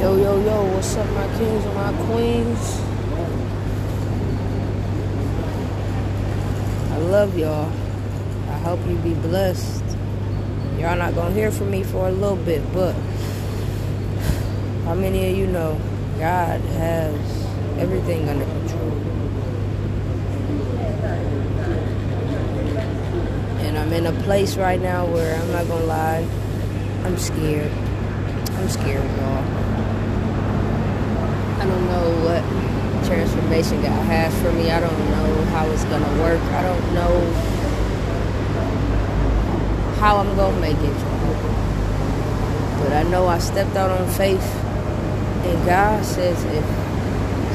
Yo, yo, yo, what's up, my kings and my queens? I love y'all. I hope you be blessed. Y'all not gonna hear from me for a little bit, but how many of you know God has everything under control? And I'm in a place right now where I'm not gonna lie, I'm scared. I'm scared, y'all. I don't know what transformation God has for me. I don't know how it's gonna work. I don't know how I'm gonna make it. But I know I stepped out on faith, and God says if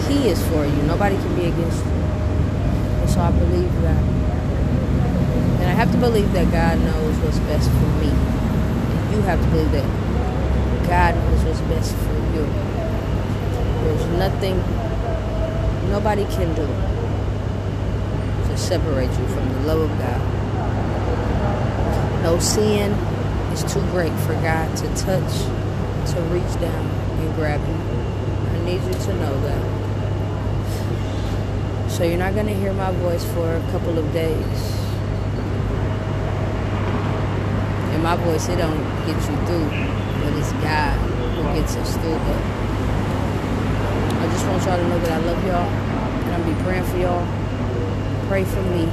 He is for you, nobody can be against you. And so I believe that. And I have to believe that God knows what's best for me. And you have to believe that God knows what's best for you. Nothing nobody can do to separate you from the love of God. No sin is too great for God to touch, to reach down and grab you. I need you to know that. So you're not going to hear my voice for a couple of days. And my voice, it don't get you through, but it's God who gets us through. Just want y'all to know that I love y'all, and I'll be praying for y'all. Pray for me.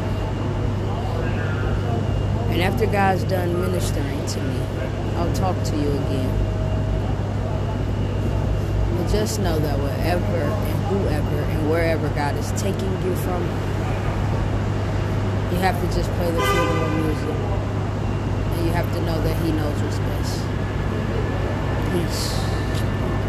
And after God's done ministering to me, I'll talk to you again. But just know that wherever and whoever and wherever God is taking you from, you have to just play the of music. And you have to know that He knows what's best. Peace.